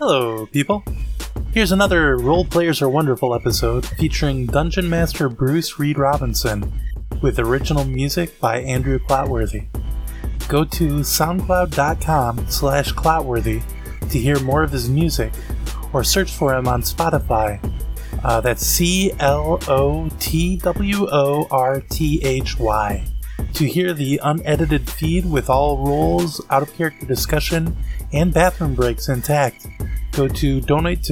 Hello, people. Here's another Role Players Are Wonderful episode featuring Dungeon Master Bruce Reed Robinson with original music by Andrew Clotworthy. Go to soundcloud.com slash clotworthy to hear more of his music or search for him on Spotify. Uh, that's C L O T W O R T H Y. To hear the unedited feed with all roles, out of character discussion, and bathroom breaks intact, go to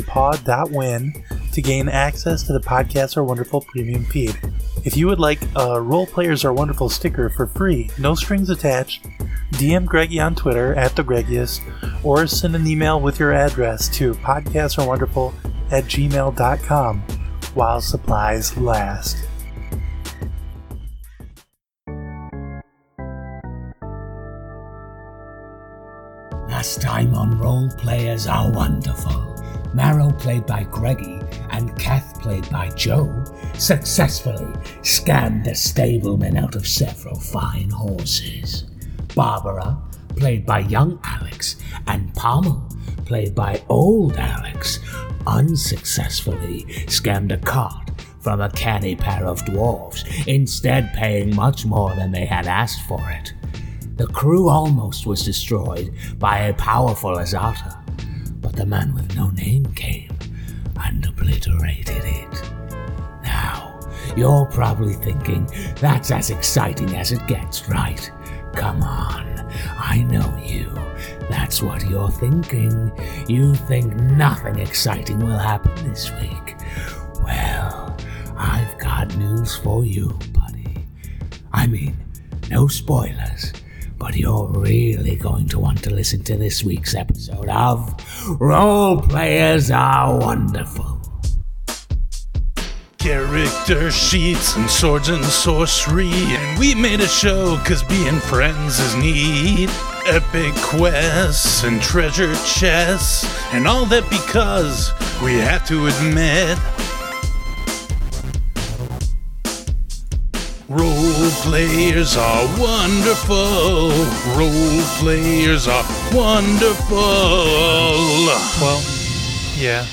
pod.win to gain access to the Podcasts Are Wonderful premium feed. If you would like a Role Players Are Wonderful sticker for free, no strings attached, DM Greggy on Twitter at the Greggiest, or send an email with your address to podcastareWonderful at gmail.com while supplies last. Last time on Role Players Are Wonderful, Marrow, played by Greggy, and Kath, played by Joe, successfully scammed the stableman out of several fine horses. Barbara, played by young Alex, and Pommel, played by old Alex, unsuccessfully scammed a cart from a canny pair of dwarves, instead paying much more than they had asked for it. The crew almost was destroyed by a powerful Azata, but the man with no name came and obliterated it. Now, you're probably thinking that's as exciting as it gets, right? Come on, I know you. That's what you're thinking. You think nothing exciting will happen this week. Well, I've got news for you, buddy. I mean, no spoilers, but you're really going to want to listen to this week's episode of Role Players Are Wonderful. Character sheets and swords and sorcery, and we made a show cause being friends is neat. Epic quests and treasure chests, and all that because we have to admit players are wonderful. Role players are wonderful. Well, yeah.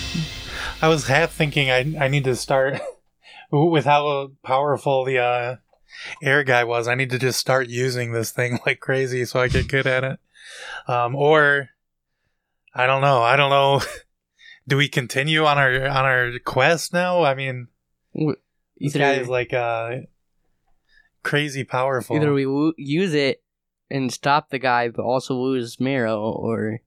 I was half thinking I I need to start with how powerful the uh, air guy was. I need to just start using this thing like crazy so I get good at it. Um, or I don't know. I don't know. Do we continue on our on our quest now? I mean, W- this guy is like uh crazy powerful. either we wo- use it and stop the guy, but also lose Marrow, or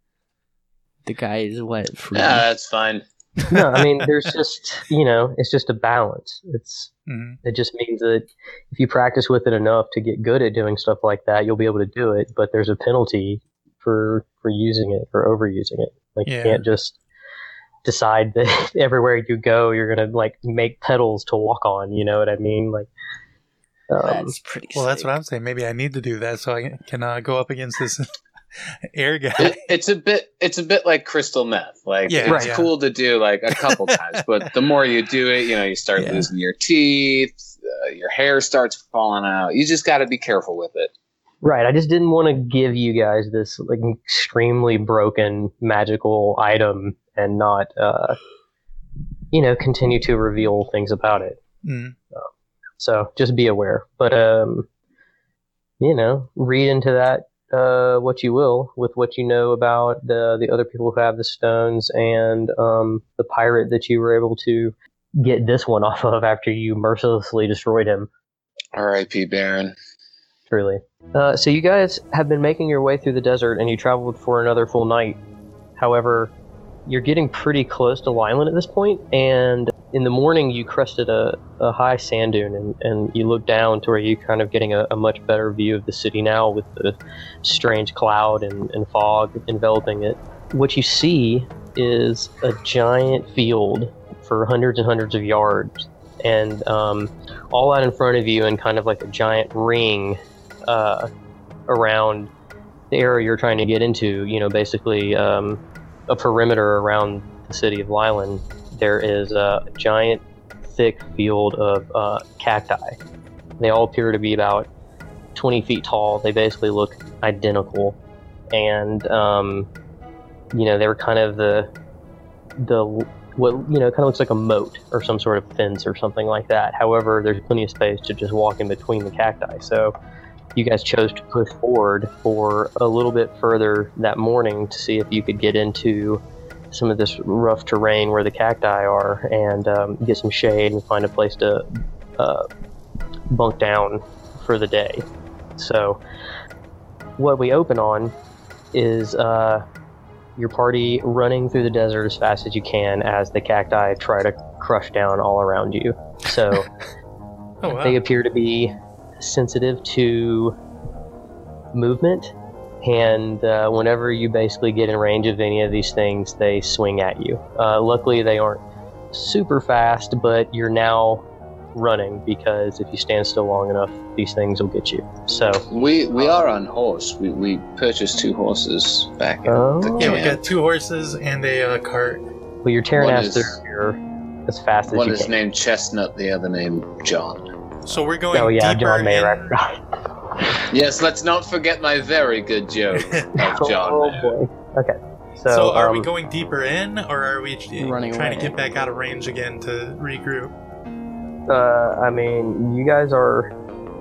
the guy is what free. Yeah, that's fine. no, I mean, there's just you know, it's just a balance. It's Mhm. it just means that if you practice with it enough to get good at doing stuff like that, you'll be able to do it. But there's a penalty for for using it or overusing it. Like Yeah. you can't just decide that everywhere you go you're gonna like make pedals to walk on. You know what I mean? Like, um, That's pretty. Well, that's what I'm saying. Maybe I need to do that so I can uh, go up against this air guy. It, it's a bit it's a bit like crystal meth. Like Yeah, it's right. cool to do like a couple times, but the more you do it, you know, you start Yeah. losing your teeth, uh, your hair starts falling out. You just got to be careful with it. Right. I just didn't want to give you guys this like extremely broken magical item and not, uh, you know, continue to reveal things about it. Mm. So just be aware. But, um, you know, read into that uh, what you will with what you know about the the other people who have the stones and um, the pirate that you were able to get this one off of after you mercilessly destroyed him. R.I.P. Baron. Truly. Uh, so you guys have been making your way through the desert, and you traveled for another full night. However, you're getting pretty close to Lyland at this point, and in the morning you crested a, a high sand dune, and, and you look down to where you're kind of getting a, a much better view of the city now with the strange cloud and, and fog enveloping it. What you see is a giant field for hundreds and hundreds of yards, and um, all out in front of you, and kind of like a giant ring uh, around the area you're trying to get into. You know, basically um, a perimeter around the city of Lyland. There is a giant, thick field of uh, cacti. They all appear to be about 20 feet tall. They basically look identical, and um, you know they were kind of the the what you know kind of looks like a moat or some sort of fence or something like that. However, there's plenty of space to just walk in between the cacti. So you guys chose to push forward for a little bit further that morning to see if you could get into some of this rough terrain where the cacti are and um, get some shade and find a place to uh, bunk down for the day. So, what we open on is uh, your party running through the desert as fast as you can as the cacti try to crush down all around you. So, Oh wow. they appear to be sensitive to movement, and uh, whenever you basically get in range of any of these things, they swing at you. Uh, luckily, they aren't super fast, but you're now running because if you stand still long enough, these things will get you. So, We we are on horse. We, we purchased two horses back in Oh. the yeah, we got two horses and a uh, cart. well, you're tearing One ass is- through here as fast as One is named Chestnut, the other named John. So we're going oh yeah, deeper John Mayer. in- I forgot. Yes, let's not forget my very good joke of John. oh boy. Okay. So, So, are we um, going deeper in, or are we Running trying to get back out of range again to regroup? Uh, I mean, you guys are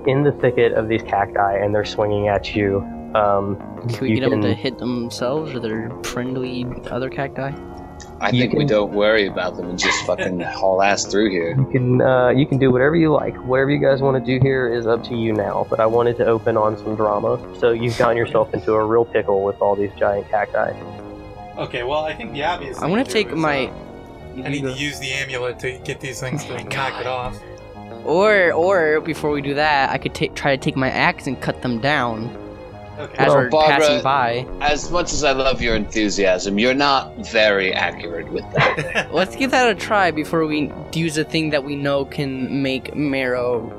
in the thicket of these cacti, and they're swinging at you. Um, Can we you get them to hit themselves or their friendly other cacti? I You think we don't worry about them and just fucking haul ass through here. You can uh, you can do whatever you like. Whatever you guys want to do here is up to you now. But I wanted to open on some drama, so you've gotten yourself into a real pickle with all these giant cacti. Okay, well, I think the obvious. I'm thing gonna take is, my. uh, I need to use the amulet to get these things Oh to my knock it off. Or, or before we do that, I could take try to take my axe and cut them down Okay. as Well, we're Barbara- passing by. As much as I love your enthusiasm, you're not very accurate with that. Let's give that a try before we use a thing that we know can make Marrow.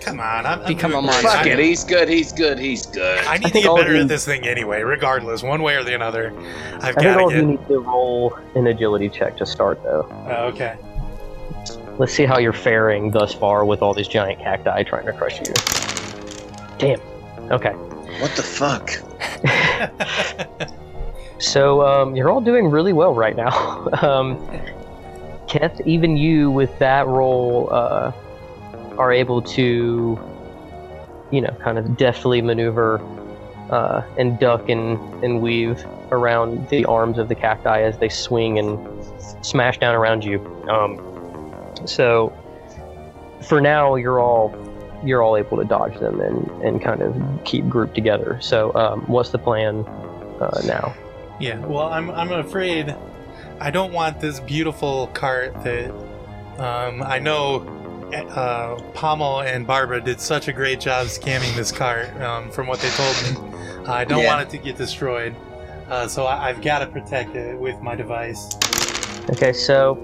Come on, I'm, I'm a great. monster. Fuck it, he's good, he's good, he's good. I need to think get better at this thing anyway, regardless, one way or the other. I've I think got all to of you get. need to roll an agility check to start, though. Oh, okay. Let's see how you're faring thus far with all these giant cacti trying to crush you. Damn. Okay. What the fuck? So um, you're all doing really well right now. um, Keth, even you with that roll uh, are able to, you know, kind of deftly maneuver uh, and duck and, and weave around the arms of the cacti as they swing and smash down around you. Um, so for now, you're all you're all able to dodge them and, and kind of keep grouped together. So um, what's the plan uh, now? Yeah, well, I'm I'm afraid I don't want this beautiful cart that um, I know uh, Pommel and Barbara did such a great job scamming this cart um, from what they told me. I don't Yeah. want it to get destroyed, uh, so I, I've got to protect it with my device. Okay, so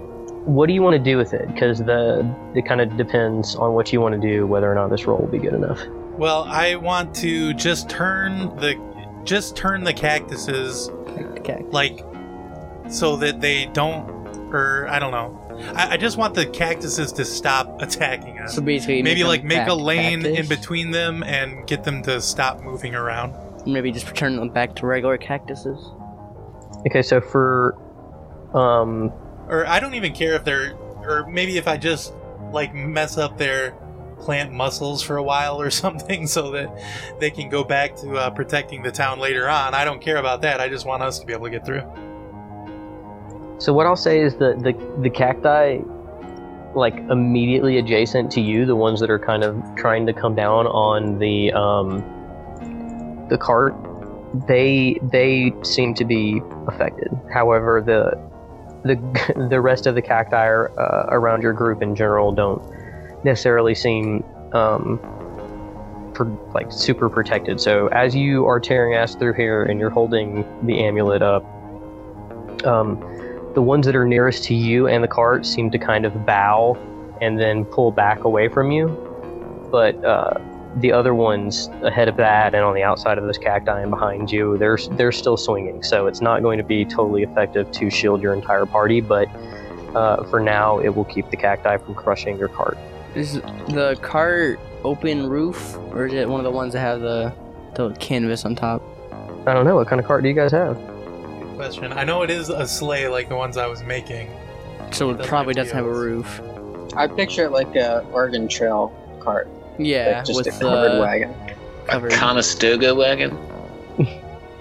what do you want to do with it? Because the it kind of depends on what you want to do, whether or not this roll will be good enough. Well, I want to just turn the just turn the cactuses Okay. like so that they don't or I don't know. I, I just want the cactuses to stop attacking us. So basically, maybe them like make a to lane in between them and get them to stop moving around. Maybe just return them back to regular cactuses. Okay, so for um, Or I don't even care if they're or maybe if I just like mess up their plant muscles for a while or something so that they can go back to uh, protecting the town later on. I don't care about that. I just want us to be able to get through. so what I'll say is that the the cacti, like immediately adjacent to you, the ones that are kind of trying to come down on the um, the cart, they they seem to be affected. However, the the the rest of the cacti are, uh, around your group in general don't necessarily seem um, like super protected. So as you are tearing ass through here and you're holding the amulet up, um, the ones that are nearest to you and the cart seem to kind of bow and then pull back away from you. But uh, the other ones ahead of that and on the outside of this cacti and behind you, they're they're still swinging. So it's not going to be totally effective to shield your entire party, but uh, for now, it will keep the cacti from crushing your cart. Is the cart open roof, or is it one of the ones that have the the canvas on top? I don't know what kind of cart do you guys have. Good question. I know it is a sleigh like the ones I was making. So it Doesn't probably have doesn't have a roof. I picture it like a Oregon Trail cart, Yeah, like just with a covered uh, wagon. covered. A Conestoga wagon?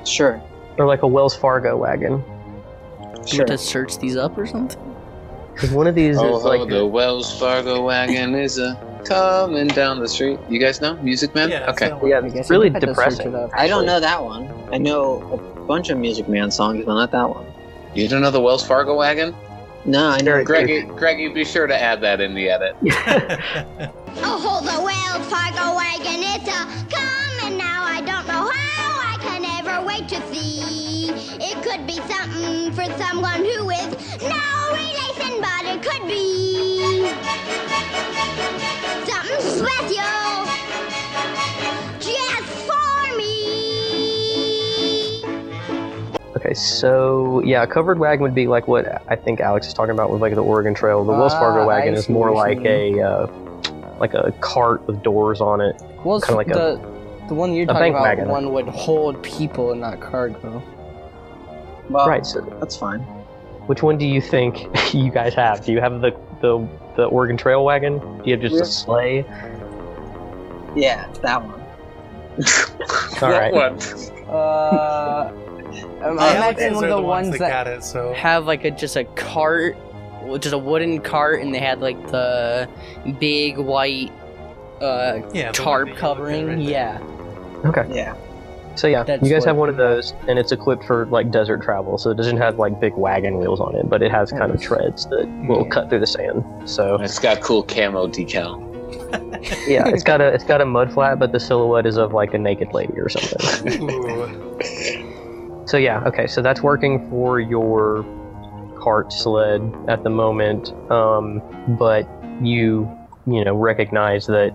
Sure, Or like a Wells Fargo wagon. Do sure. we have to search these up or something? Because one of these Oh, is like the Wells Fargo wagon is a coming down the street. You guys know Music Man? Yeah, okay. so- yeah, I guess it's really had to search depressing. it up. I don't know that one. I know a bunch of Music Man songs, but not that one. You don't know the Wells Fargo wagon? No, I know. Very- Greggy, Greggy, be sure to add that in the edit. Oh, the Wells Fargo wagon, it's a coming now. I don't know how I can ever wait to see. It could be something for someone who is no relation, but it could be something special just for me. Okay, so yeah, a covered wagon would be like what I think Alex is talking about with like the Oregon Trail. The Wells Fargo Ah, wagon is see more what like you're a uh, like a cart with doors on it. Well, kinda like a- the the one you're talking bank about, wagon. one would hold people and not cargo. Well, right. So That's fine. which one do you think you guys have? Do you have the the the Oregon Trail wagon? Do you have just Yeah. a sleigh? Yeah, that one. All right. What? Uh, I'm Alex imagining one of the ones that that it. So have like a just a cart, well, just a wooden cart, and they had like the big white uh yeah, tarp that you looked at covering. right yeah, Okay. Yeah. So yeah, That's you guys have one of those, and it's equipped for like desert travel. So it doesn't have like big wagon wheels on it, but it has kind of treads that will Yeah. cut through the sand. So It's got cool camo decal. yeah, it's got a it's got a mud flat, but the silhouette is of like a naked lady or something. Ooh. So yeah, okay, so that's working for your cart sled at the moment, um, but you you know recognize that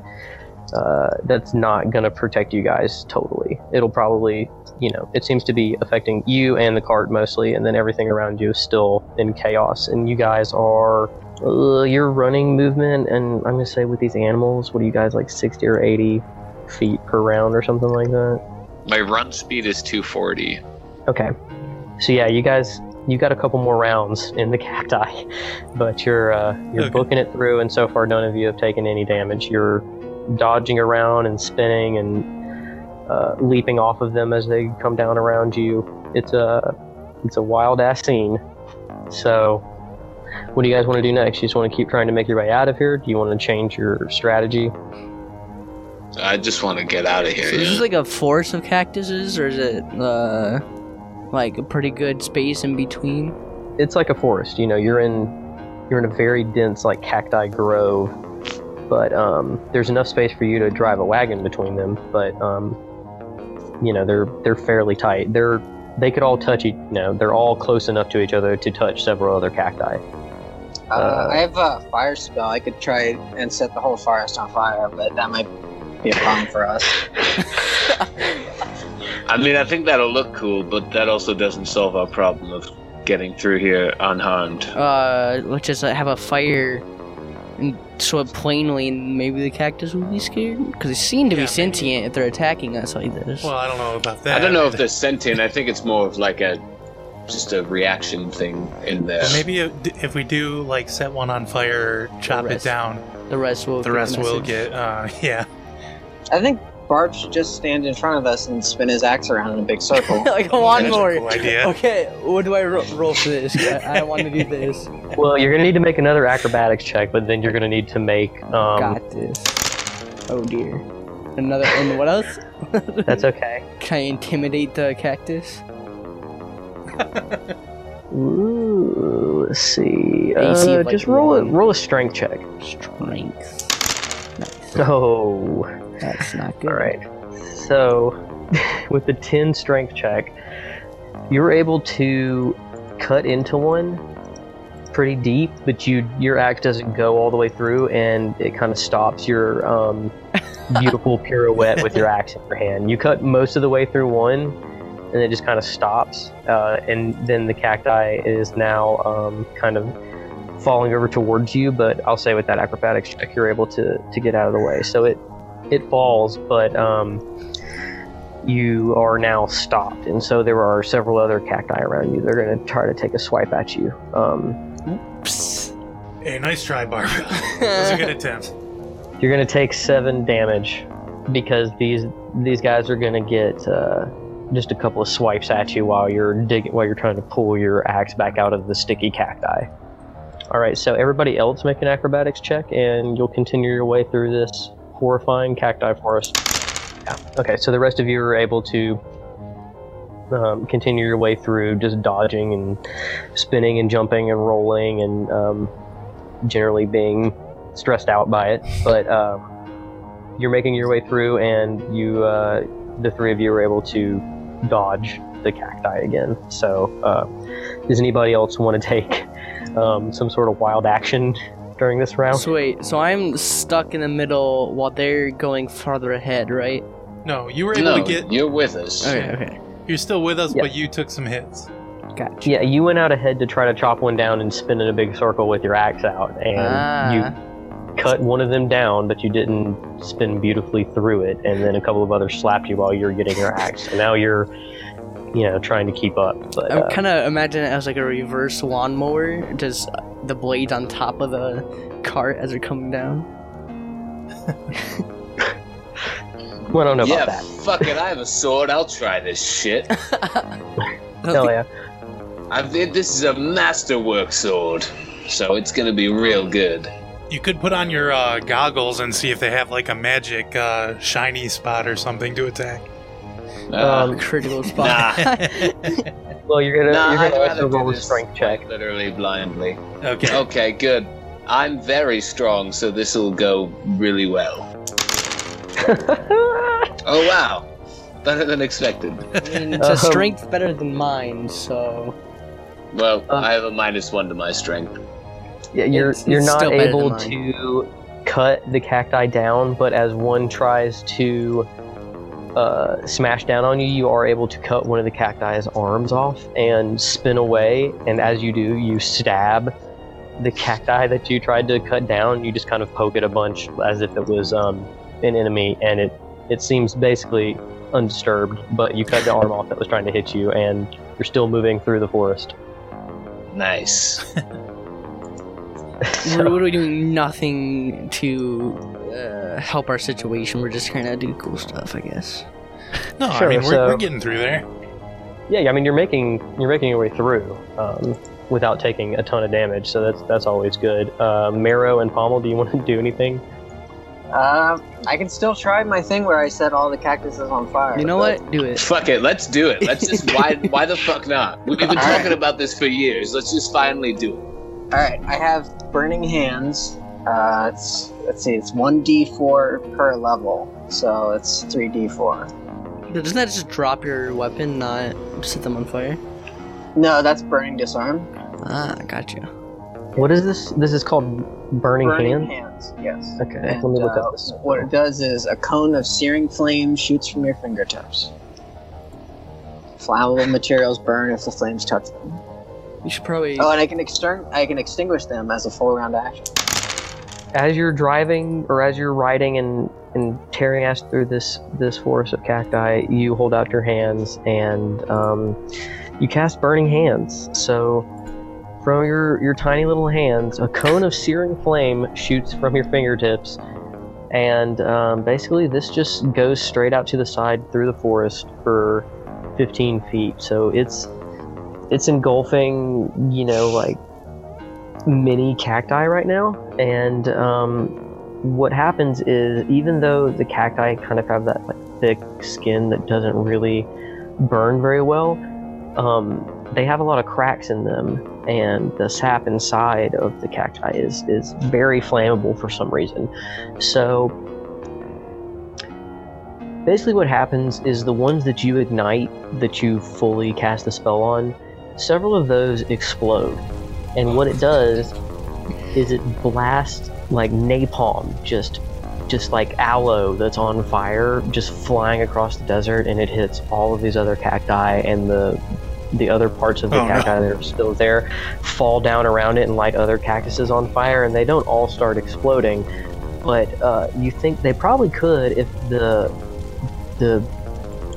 uh, that's not going to protect you guys totally. It'll probably you know it seems to be affecting you and the cart mostly, and then everything around you is still in chaos, and you guys are. Uh, your running movement, and I'm gonna say with these animals, what are you guys like 60 or 80 feet per round or something like that? My run speed is 240. Okay. So yeah, you guys, you got a couple more rounds in the cacti, but you're uh, you're Okay. booking it through, and so far none of you have taken any damage. You're dodging around and spinning and uh, leaping off of them as they come down around you. It's a it's a wild ass scene. So, what do you guys want to do next? You just want to keep trying to make your way out of here? Do you want to change your strategy? I just want to get out of here. so is this like a forest of cactuses, or is it uh like a pretty good space in between? it's like a forest. You know, you're in you're in a very dense like cacti grove, but um, there's enough space for you to drive a wagon between them. But um, you know, they're they're fairly tight. They're they could all touch each. You know, they're all close enough to each other to touch several other cacti. Uh, Uh, I have a fire spell. I could try and set the whole forest on fire, but that might be a problem for us. I mean, I think that'll look cool, but that also doesn't solve our problem of getting through here unharmed. Uh, let's just uh, have a fire and show it plainly, and maybe the cactus will be scared because they seem to Yeah, be maybe. sentient if they're attacking us like this. Well, I don't know about that. I don't know if they're sentient. I think it's more of like a just a reaction thing in there. But maybe if, if we do like set one on fire, chop it down, the rest will. the rest will get. Uh, yeah. I think Bart should just stand in front of us and spin his axe around in a big circle. like a That's a lawnmower. cool idea. Okay, what do I ro- roll for this? I, I want to do this. Well, you're gonna need to make another acrobatics check, but then you're gonna need to make. Um, Got this. Oh dear. Another. And what else? That's okay. Can I intimidate the cactus? Ooh, let's see. Uh, like, just roll a roll a strength check. Strength. Oh. That's not good. All right. So, with the 10 strength check, you're able to cut into one pretty deep, but you your axe doesn't go all the way through, and it kind of stops your um, beautiful pirouette with your axe in your hand. You cut most of the way through one, and it just kind of stops, uh, and then the cacti is now um, kind of falling over towards you. But I'll say with that acrobatics check, you're able to to get out of the way. So it it falls, but um, you are now stopped, and so there are several other cacti around you. They're going to try to take a swipe at you. Um, Psst. Hey, nice try, Barbara. that was a good attempt. you're going to take seven damage because these these guys are going to get uh, just a couple of swipes at you while you're digging while you're trying to pull your axe back out of the sticky cacti. All right, so everybody else make an acrobatics check, and you'll continue your way through this horrifying cacti forest. Yeah. Okay, so the rest of you are able to um, continue your way through, just dodging and spinning and jumping and rolling and um, generally being stressed out by it. But um, you're making your way through, and you, uh, the three of you, are able to dodge the cacti again. So, uh, does anybody else want to take um, some sort of wild action during this round? So wait, so I'm stuck in the middle while they're going farther ahead, right? No, you were able No, to get. you're with us. Okay, okay. You're still with us, Yeah. but you took some hits. Gotcha. Yeah, you went out ahead to try to chop one down and spin in a big circle with your axe out, and Ah. you cut one of them down, but you didn't spin beautifully through it, and then a couple of others slapped you while you were getting your axe. So now you're, you know, trying to keep up. But I'm uh, kind of imagining it as like a reverse lawnmower, just the blades on top of the cart as they're coming down. well, I don't know yeah, about that. fuck it. I have a sword. I'll try this shit. Hell yeah! I've, this is a masterwork sword, so it's gonna be real good. You could put on your uh, goggles and see if they have like a magic uh, shiny spot or something to attack. Uh, Um, Critical spot. Nah. Well, you're gonna nah, you're gonna rather also do roll a strength check. Literally blindly. Okay. Okay, good. I'm very strong, so this will go really well. Oh wow, better than expected. I mean, it's a Um, strength better than mine, so Well, Uh, I have a minus one to my strength. Yeah, you're It's- you're it's not able to cut the cacti down, but as one tries to uh, smash down on you, you are able to cut one of the cacti's arms off and spin away. And as you do, you stab the cacti that you tried to cut down. You just kind of poke it a bunch as if it was um, an enemy, and it it seems basically undisturbed. But you cut the arm off that was trying to hit you, and you're still moving through the forest. Nice. we're literally doing nothing to uh, help our situation. We're just trying to do cool stuff, I guess. No, Sure, I mean we're, so- we're getting through there. Yeah, I mean you're making you're making your way through um, without taking a ton of damage, so that's that's always good. Uh, Marrow and Pommel, do you want to do anything? Uh, I can still try my thing where I set all the cactuses on fire. You know but- what? Do it. Fuck it, let's do it. Let's just why why the fuck not? We've been Alright. talking about this for years. Let's just finally do it. All right, I have burning hands. Uh, it's let's see, it's one d4 per level, so it's three d4. Doesn't that just drop your weapon, not set them on fire? No, that's burning disarm. Ah, gotcha. What is this? This is called Burning, burning Hand. hands. Yes. Okay, And, let me look uh, up this. What it does is a cone of searing flame shoots from your fingertips. Flammable materials burn if the flames touch them. You should probably. Oh, and I can extern- I can extinguish them as a full round action. As you're driving or as you're riding and and tearing ass through this this forest of cacti, you hold out your hands and um, you cast Burning Hands. So from your your tiny little hands, a cone of searing flame shoots from your fingertips, and um, basically this just goes straight out to the side through the forest for 15 feet. So it's it's engulfing, you know, like mini cacti right now, and um, what happens is even though the cacti kind of have that like thick skin that doesn't really burn very well, um, they have a lot of cracks in them, and the sap inside of the cacti is is very flammable for some reason. So basically, what happens is the ones that you ignite, that you fully cast the spell on, several of those explode, and what it does is it blasts like napalm, just just like aloe that's on fire, just flying across the desert, and it hits all of these other cacti and the the other parts of the Oh, no. cacti that are still there fall down around it and light other cactuses on fire, and they don't all start exploding. But uh, you think they probably could if the the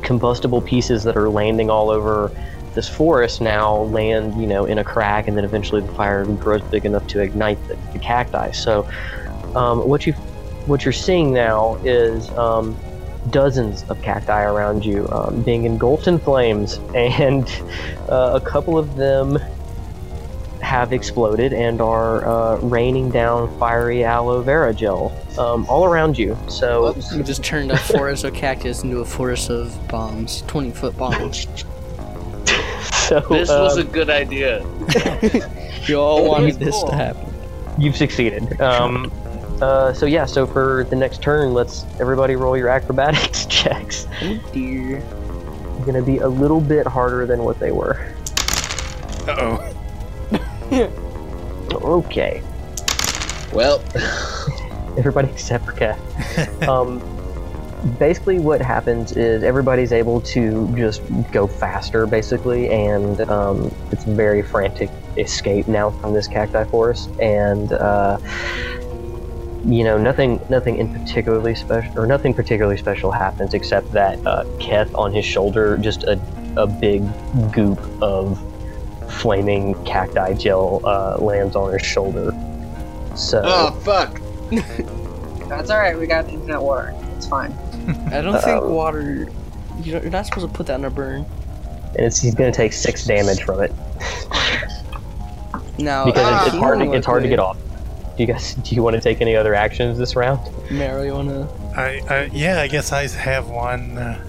combustible pieces that are landing all over this forest now land, you know, in a crack, and then eventually the fire grows big enough to ignite the, the cacti. So, um, what you what you're seeing now is um, dozens of cacti around you um, being engulfed in flames, and uh, a couple of them have exploded and are uh, raining down fiery aloe vera gel um, all around you. So We just turned a forest of cactus into a forest of bombs, 20 foot bombs. so This was a um, good idea. you all wanted this cool. to happen. you've succeeded. Um, uh, so yeah, so for the next turn, let's everybody roll your acrobatics checks. Oh dear. Going to be a little bit harder than what they were. Uh oh. Okay, Well, everybody except for Kath. um, basically, what happens is everybody's able to just go faster, basically, and um, it's a very frantic escape now from this cacti forest. And uh, you know, nothing, nothing in particularly special, or nothing particularly special happens except that uh, Keth on his shoulder, just a, a big goop of flaming cacti gel uh, lands on his shoulder. So. oh fuck. That's all right. We got infinite water. It's fine. I don't think Uh-oh. water. You don't, you're not supposed to put that in a burn. and it's, he's going to take six damage from it Now, because uh, it's, it's hard to it's hard to get off. Do you guys do you want to take any other actions this round? Marrow, you wanna? I, I yeah, I guess I have one. Uh,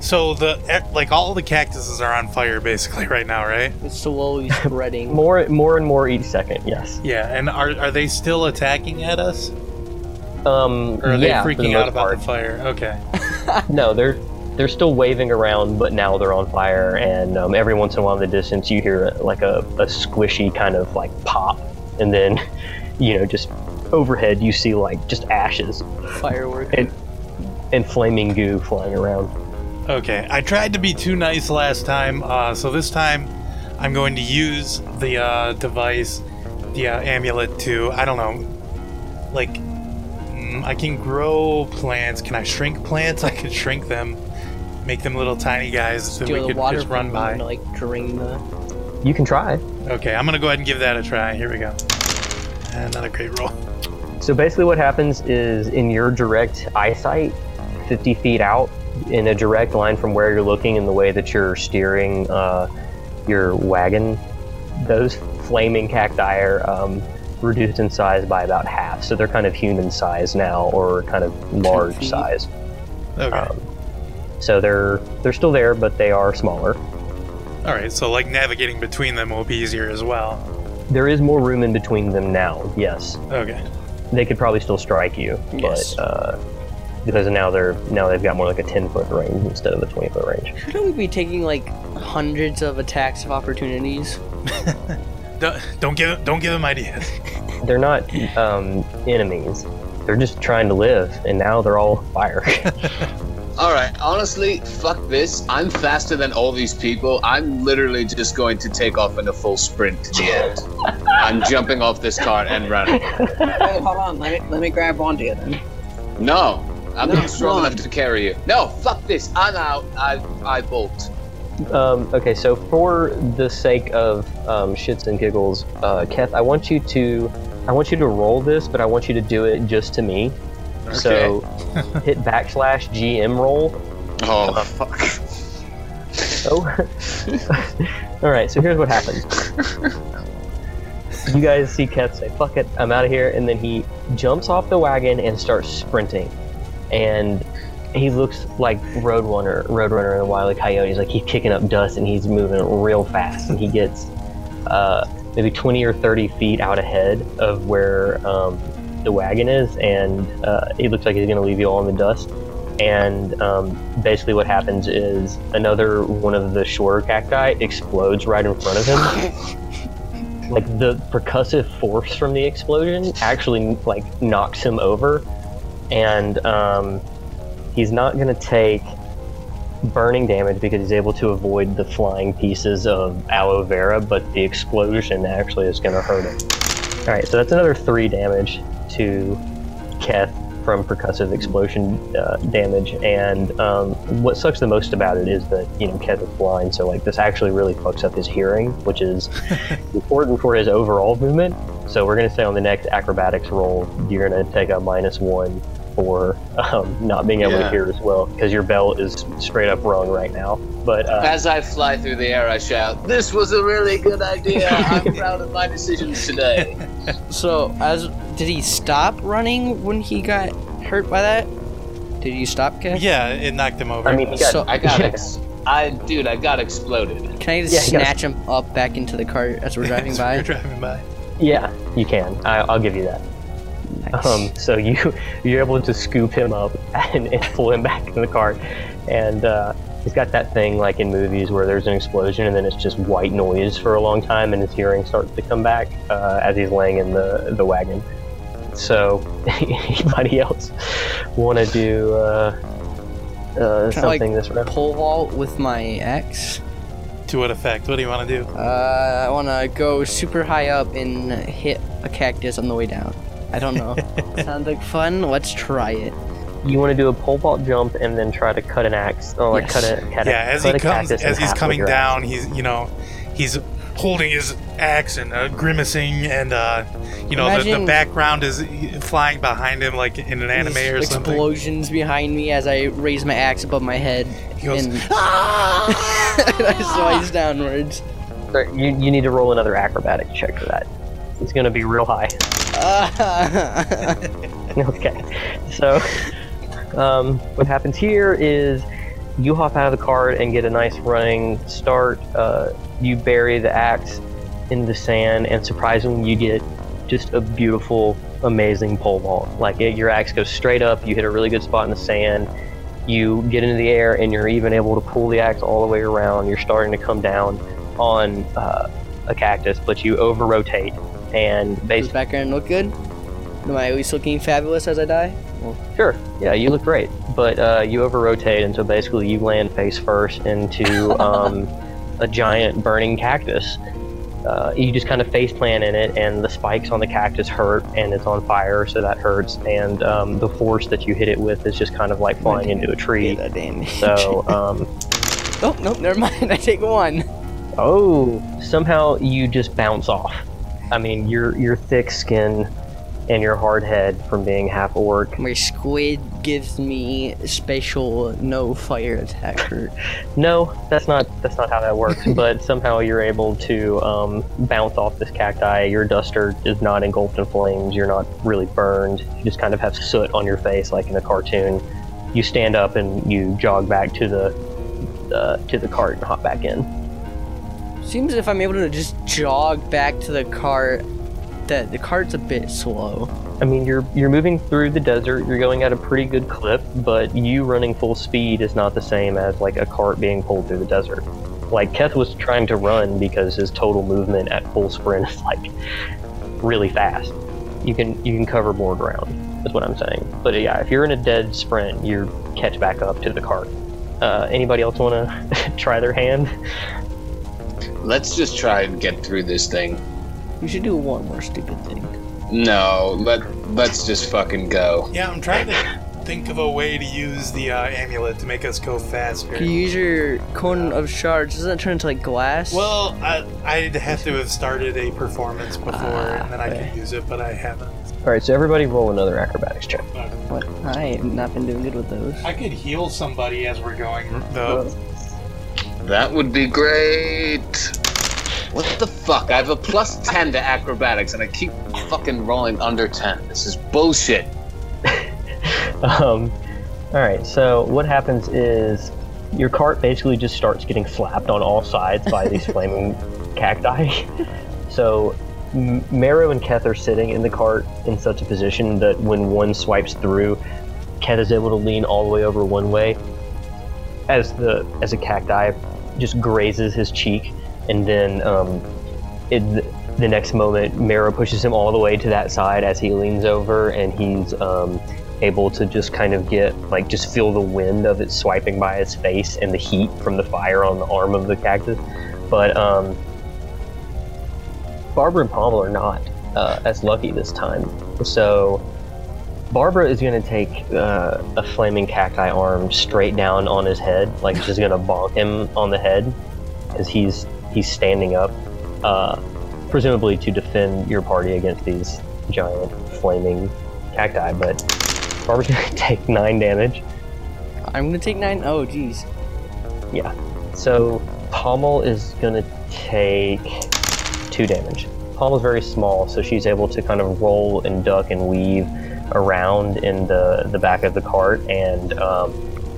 so the eh, like all the cactuses are on fire basically right now, right? It's slowly spreading. More more and more each second. Yes. Yeah, and are are they still attacking at us, Um. or are they yeah, for the freaking out most about part. the fire? Okay. No, they're they're still waving around, but now they're on fire. And um, every once in a while, in the distance, you hear like a, a squishy kind of like pop, and then you know just overhead you see like just ashes Firework. and and flaming goo flying around. Okay, I tried to be too nice last time, uh, so this time I'm going to use the uh, device, the uh, amulet to, I don't know, like, I can grow plants. Can I shrink plants? I could shrink them, make them little tiny guys so Steal we the could water just run by. them to, like drain the. You can try. Okay, I'm gonna go ahead and give that a try. Here we go. And not a great roll. So basically, what happens is in your direct eyesight, 50 feet out, in a direct line from where you're looking and the way that you're steering uh, your wagon, those flaming cacti are um, reduced in size by about half. So they're kind of human size now, or kind of large size. Okay. Um, so they're they're still there, but they are smaller. All right, so like navigating between them will be easier as well. There is more room in between them now. Yes, Okay. they could probably still strike you, Yes. but uh, because now they're now they've got more like a 10 foot range instead of a 20 foot range. Shouldn't we be taking like hundreds of attacks of opportunities? Don't, don't give don't give them ideas. They're not um, enemies. They're just trying to live, and now they're all on fire. Alright, honestly, fuck this. I'm faster than all these people. I'm literally just going to take off in a full sprint to the end. I'm jumping off this car and running. Wait, hold on. Let me let me grab onto you then. No, I'm No, not strong enough to carry you. No, fuck this. I'm out. I I bolt. Um, okay, so for the sake of um, shits and giggles, uh, Keth, I want you to I want you to roll this, but I want you to do it just to me. Okay. So hit backslash GM roll. Oh fuck. Oh. All right. So here's what happens. You guys see Keth say, "Fuck it, I'm out of here," and then he jumps off the wagon and starts sprinting, and he looks like Roadrunner, Roadrunner and the Wile E. Coyote. He's like he's kicking up dust and he's moving real fast, and he gets uh, maybe 20 or 30 feet out ahead of where um, the wagon is, and uh, he looks like he's going to leave you all in the dust. And um, basically, what happens is another one of the shorter cacti explodes right in front of him. like the percussive force from the explosion actually like knocks him over, and um, he's not going to take burning damage because he's able to avoid the flying pieces of aloe vera, but the explosion actually is going to hurt him. All right, so that's another three damage to Keth. from percussive explosion uh, damage. And um, what sucks the most about it is that you know Keth is blind, so like this actually really fucks up his hearing, which is important for his overall movement. So we're gonna say on the next acrobatics roll, you're gonna take a minus one for um, not being able Yeah. to hear as well because your bell is straight up wrong right now. But uh, As I fly through the air, I shout, "This was a really good idea. I'm proud of my decisions today." So, as did he stop running when he got hurt by that? Did you stop, Kev? Yeah, it knocked him over. I mean, got, So- I got yeah. ex- I dude, I got exploded. Can I just Yeah, snatch him up back into the cart as we're driving As by? we're driving by. Yeah, you can. I, I'll give you that. Nice. Um, so you you're able to scoop him up and, and pull him back in the cart, and uh, he's got that thing like in movies where there's an explosion and then it's just white noise for a long time, and his hearing starts to come back uh, as he's laying in the the wagon. So anybody else want to do uh, uh, Kinda like something this round? Pole vault with my ex. To what effect? What do you want to do? Uh, I want to go super high up and hit a cactus on the way down. I don't know. Sounds like fun. Let's try it. You want to do a pole vault jump and then try to cut an axe, or like Yes. cut a cut a- yeah, as cut he a comes, cactus in as he's half with coming your axe. down, he's you know, he's holding his axe and uh, grimacing, and uh, you know, the, the background is flying behind him like in an anime or something. Explosions behind me as I raise my axe above my head. He goes, and I slice downwards. Sorry, You, you need to roll another acrobatic check for that. It's going to be real high. okay. So, um, what happens here is you hop out of the cart and get a nice running start. Uh, you bury the axe in the sand, and surprisingly, you get just a beautiful, amazing pole vault. Like it, your axe goes straight up. You hit a really good spot in the sand. You get into the air, and you're even able to pull the axe all the way around. You're starting to come down on uh, a cactus, but you over rotate and Does basically background look good? Am I always looking fabulous as I die? Sure. Yeah, you look great, but uh, you over rotate, and so basically you land face first into um, a giant burning cactus. Uh, you just kind of face plant in it, and the spikes on the cactus hurt, and it's on fire, so that hurts. And um, the force that you hit it with is just kind of like flying into a tree. damage. So, um, oh nope, never mind. I take one. oh, somehow you just bounce off. I mean, your your thick skin and your hard head from being half orc My squid gives me special no fire attack hurt. No, that's not that's not how that works. but somehow you're able to um, bounce off this cacti. Your duster is not engulfed in flames. You're not really burned. You just kind of have soot on your face, like in a cartoon. You stand up and you jog back to the uh, to the cart and hop back in. Seems if I'm able to just jog back to the cart, that the cart's a bit slow. I mean, you're you're moving through the desert. You're going at a pretty good clip, but you running full speed is not the same as like a cart being pulled through the desert. Like Keth was trying to run because his total movement at full sprint is like really fast. You can you can cover more ground. Is what I'm saying. But yeah, if you're in a dead sprint, you catch back up to the cart. Uh, anybody else want to try their hand? Let's just try and get through this thing. We should do one more stupid thing. No, let let's just fucking go. Yeah, I'm trying to think of a way to use the uh, amulet to make us go faster. Can you use your cone of shards? Doesn't that turn into like glass? Well, I, I'd have to have started a performance before, and then I okay. could use it, but I haven't. All right, so everybody roll another acrobatics check. what? I have not been doing good with those. I could heal somebody as we're going, though. That would be great. What the fuck? I have a plus 10 to acrobatics and I keep fucking rolling under 10. This is bullshit. Um, all right. So what happens is your cart basically just starts getting slapped on all sides by these flaming cacti. So M- Marrow and Keth are sitting in the cart in such a position that when one swipes through, Keth is able to lean all the way over one way, as the as a cacti just grazes his cheek, and then um, it, the next moment, Marrow pushes him all the way to that side as he leans over, and he's um, able to just kind of get like just feel the wind of it swiping by his face and the heat from the fire on the arm of the cactus. But um, Barbara and Pommel are not uh, as lucky this time. So Barbara is going to take uh, a flaming cacti arm straight down on his head, like she's going to bonk him on the head because he's he's standing up, uh, presumably to defend your party against these giant flaming cacti. But Barbara's going to take nine damage. I'm gonna take nine. Oh, geez. Yeah. So Pommel is going to take two damage. Pommel's very small, so she's able to kind of roll and duck and weave around in the, the back of the cart and um,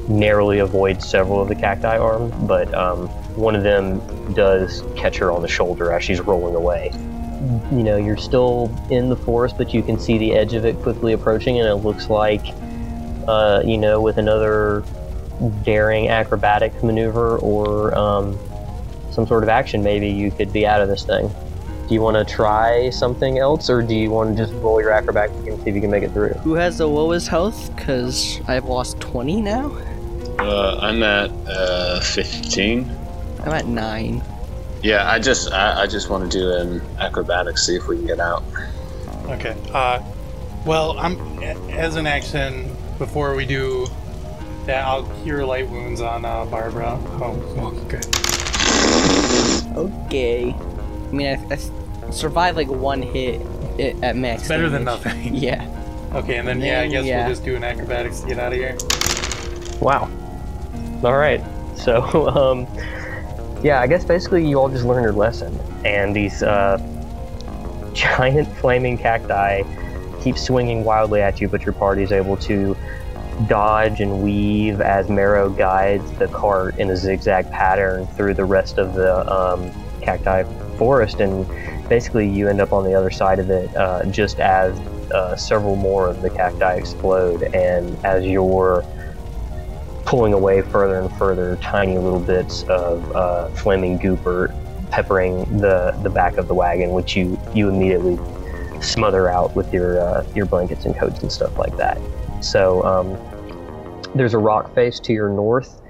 narrowly avoid several of the cacti arms, but um, one of them does catch her on the shoulder as she's rolling away. You know, you're still in the forest, but you can see the edge of it quickly approaching, and it looks like, uh, you know, with another daring acrobatic maneuver or um, some sort of action, maybe you could be out of this thing. Do you want to try something else, or do you want to just roll your acrobatic and see if you can make it through? Who has the lowest health? Because I've lost 20 now. Uh, I'm at uh, 15. I'm at nine. Yeah, I just I, I just want to do an acrobatics, see if we can get out. Okay. Uh, well, I'm as an action before we do that. I'll cure light wounds on uh, Barbara. Oh, okay. Okay. I mean, I, I survived like one hit i- at max. It's better than nothing. Yeah. Okay, and then yeah, I guess Yeah. we'll just do an acrobatics to get out of here. Wow. All right. So, um, yeah, I guess basically you all just learned your lesson, and these uh, giant flaming cacti keep swinging wildly at you, but your party is able to dodge and weave as Marrow guides the cart in a zigzag pattern through the rest of the um, cacti forest, and basically you end up on the other side of it uh, just as uh, several more of the cacti explode, and as you're pulling away further and further, tiny little bits of uh, flaming goop are peppering the, the back of the wagon, which you, you immediately smother out with your uh, your blankets and coats and stuff like that. So um, there's a rock face to your north,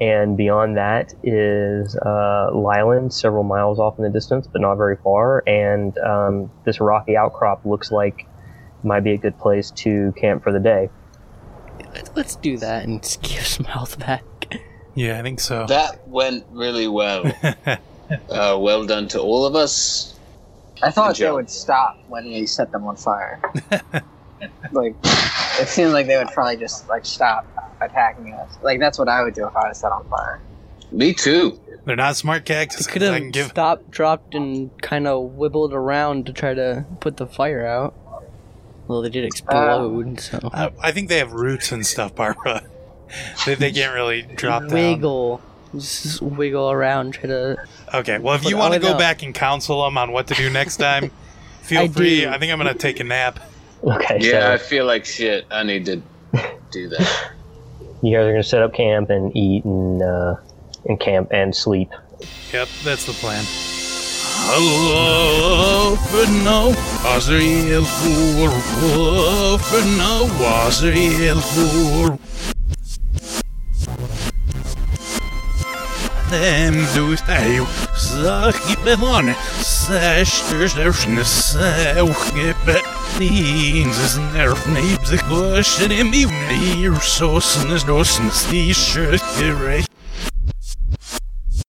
and beyond that is uh, Lyland, several miles off in the distance, but not very far. And um, this rocky outcrop looks like might be a good place to camp for the day. Let- Let's do that and give some health back. Yeah, I think so. That went really well. uh, well done to all of us. I thought Good they would stop when we set them on fire. like, it seems like they would probably just like stop attacking us. Like that's what I would do if I was set on fire. Me too. They're not smart cactus. Could 'cause I have give. stopped, dropped, and kind of wibbled around to try to put the fire out. Well, they did explode, um, so. I, I think they have roots and stuff, Barbara. they, they can't really drop down. Wiggle. Just wiggle around, try to. Okay, well, if you want to go know. back and counsel them on what to do next time, feel I free. do. I think I'm going to take a nap. Okay, Yeah, I feel like shit. I need to do that. you guys are gonna set up camp and eat and uh, and camp and sleep. Yep, that's the plan. Hallo, för nå was helt voor, för nå was er helt voor. Dem du stau, sag i bevane, sesters nervne sauge Beans nerf nebs a question in me, you're so snes dosen, stischert gerät.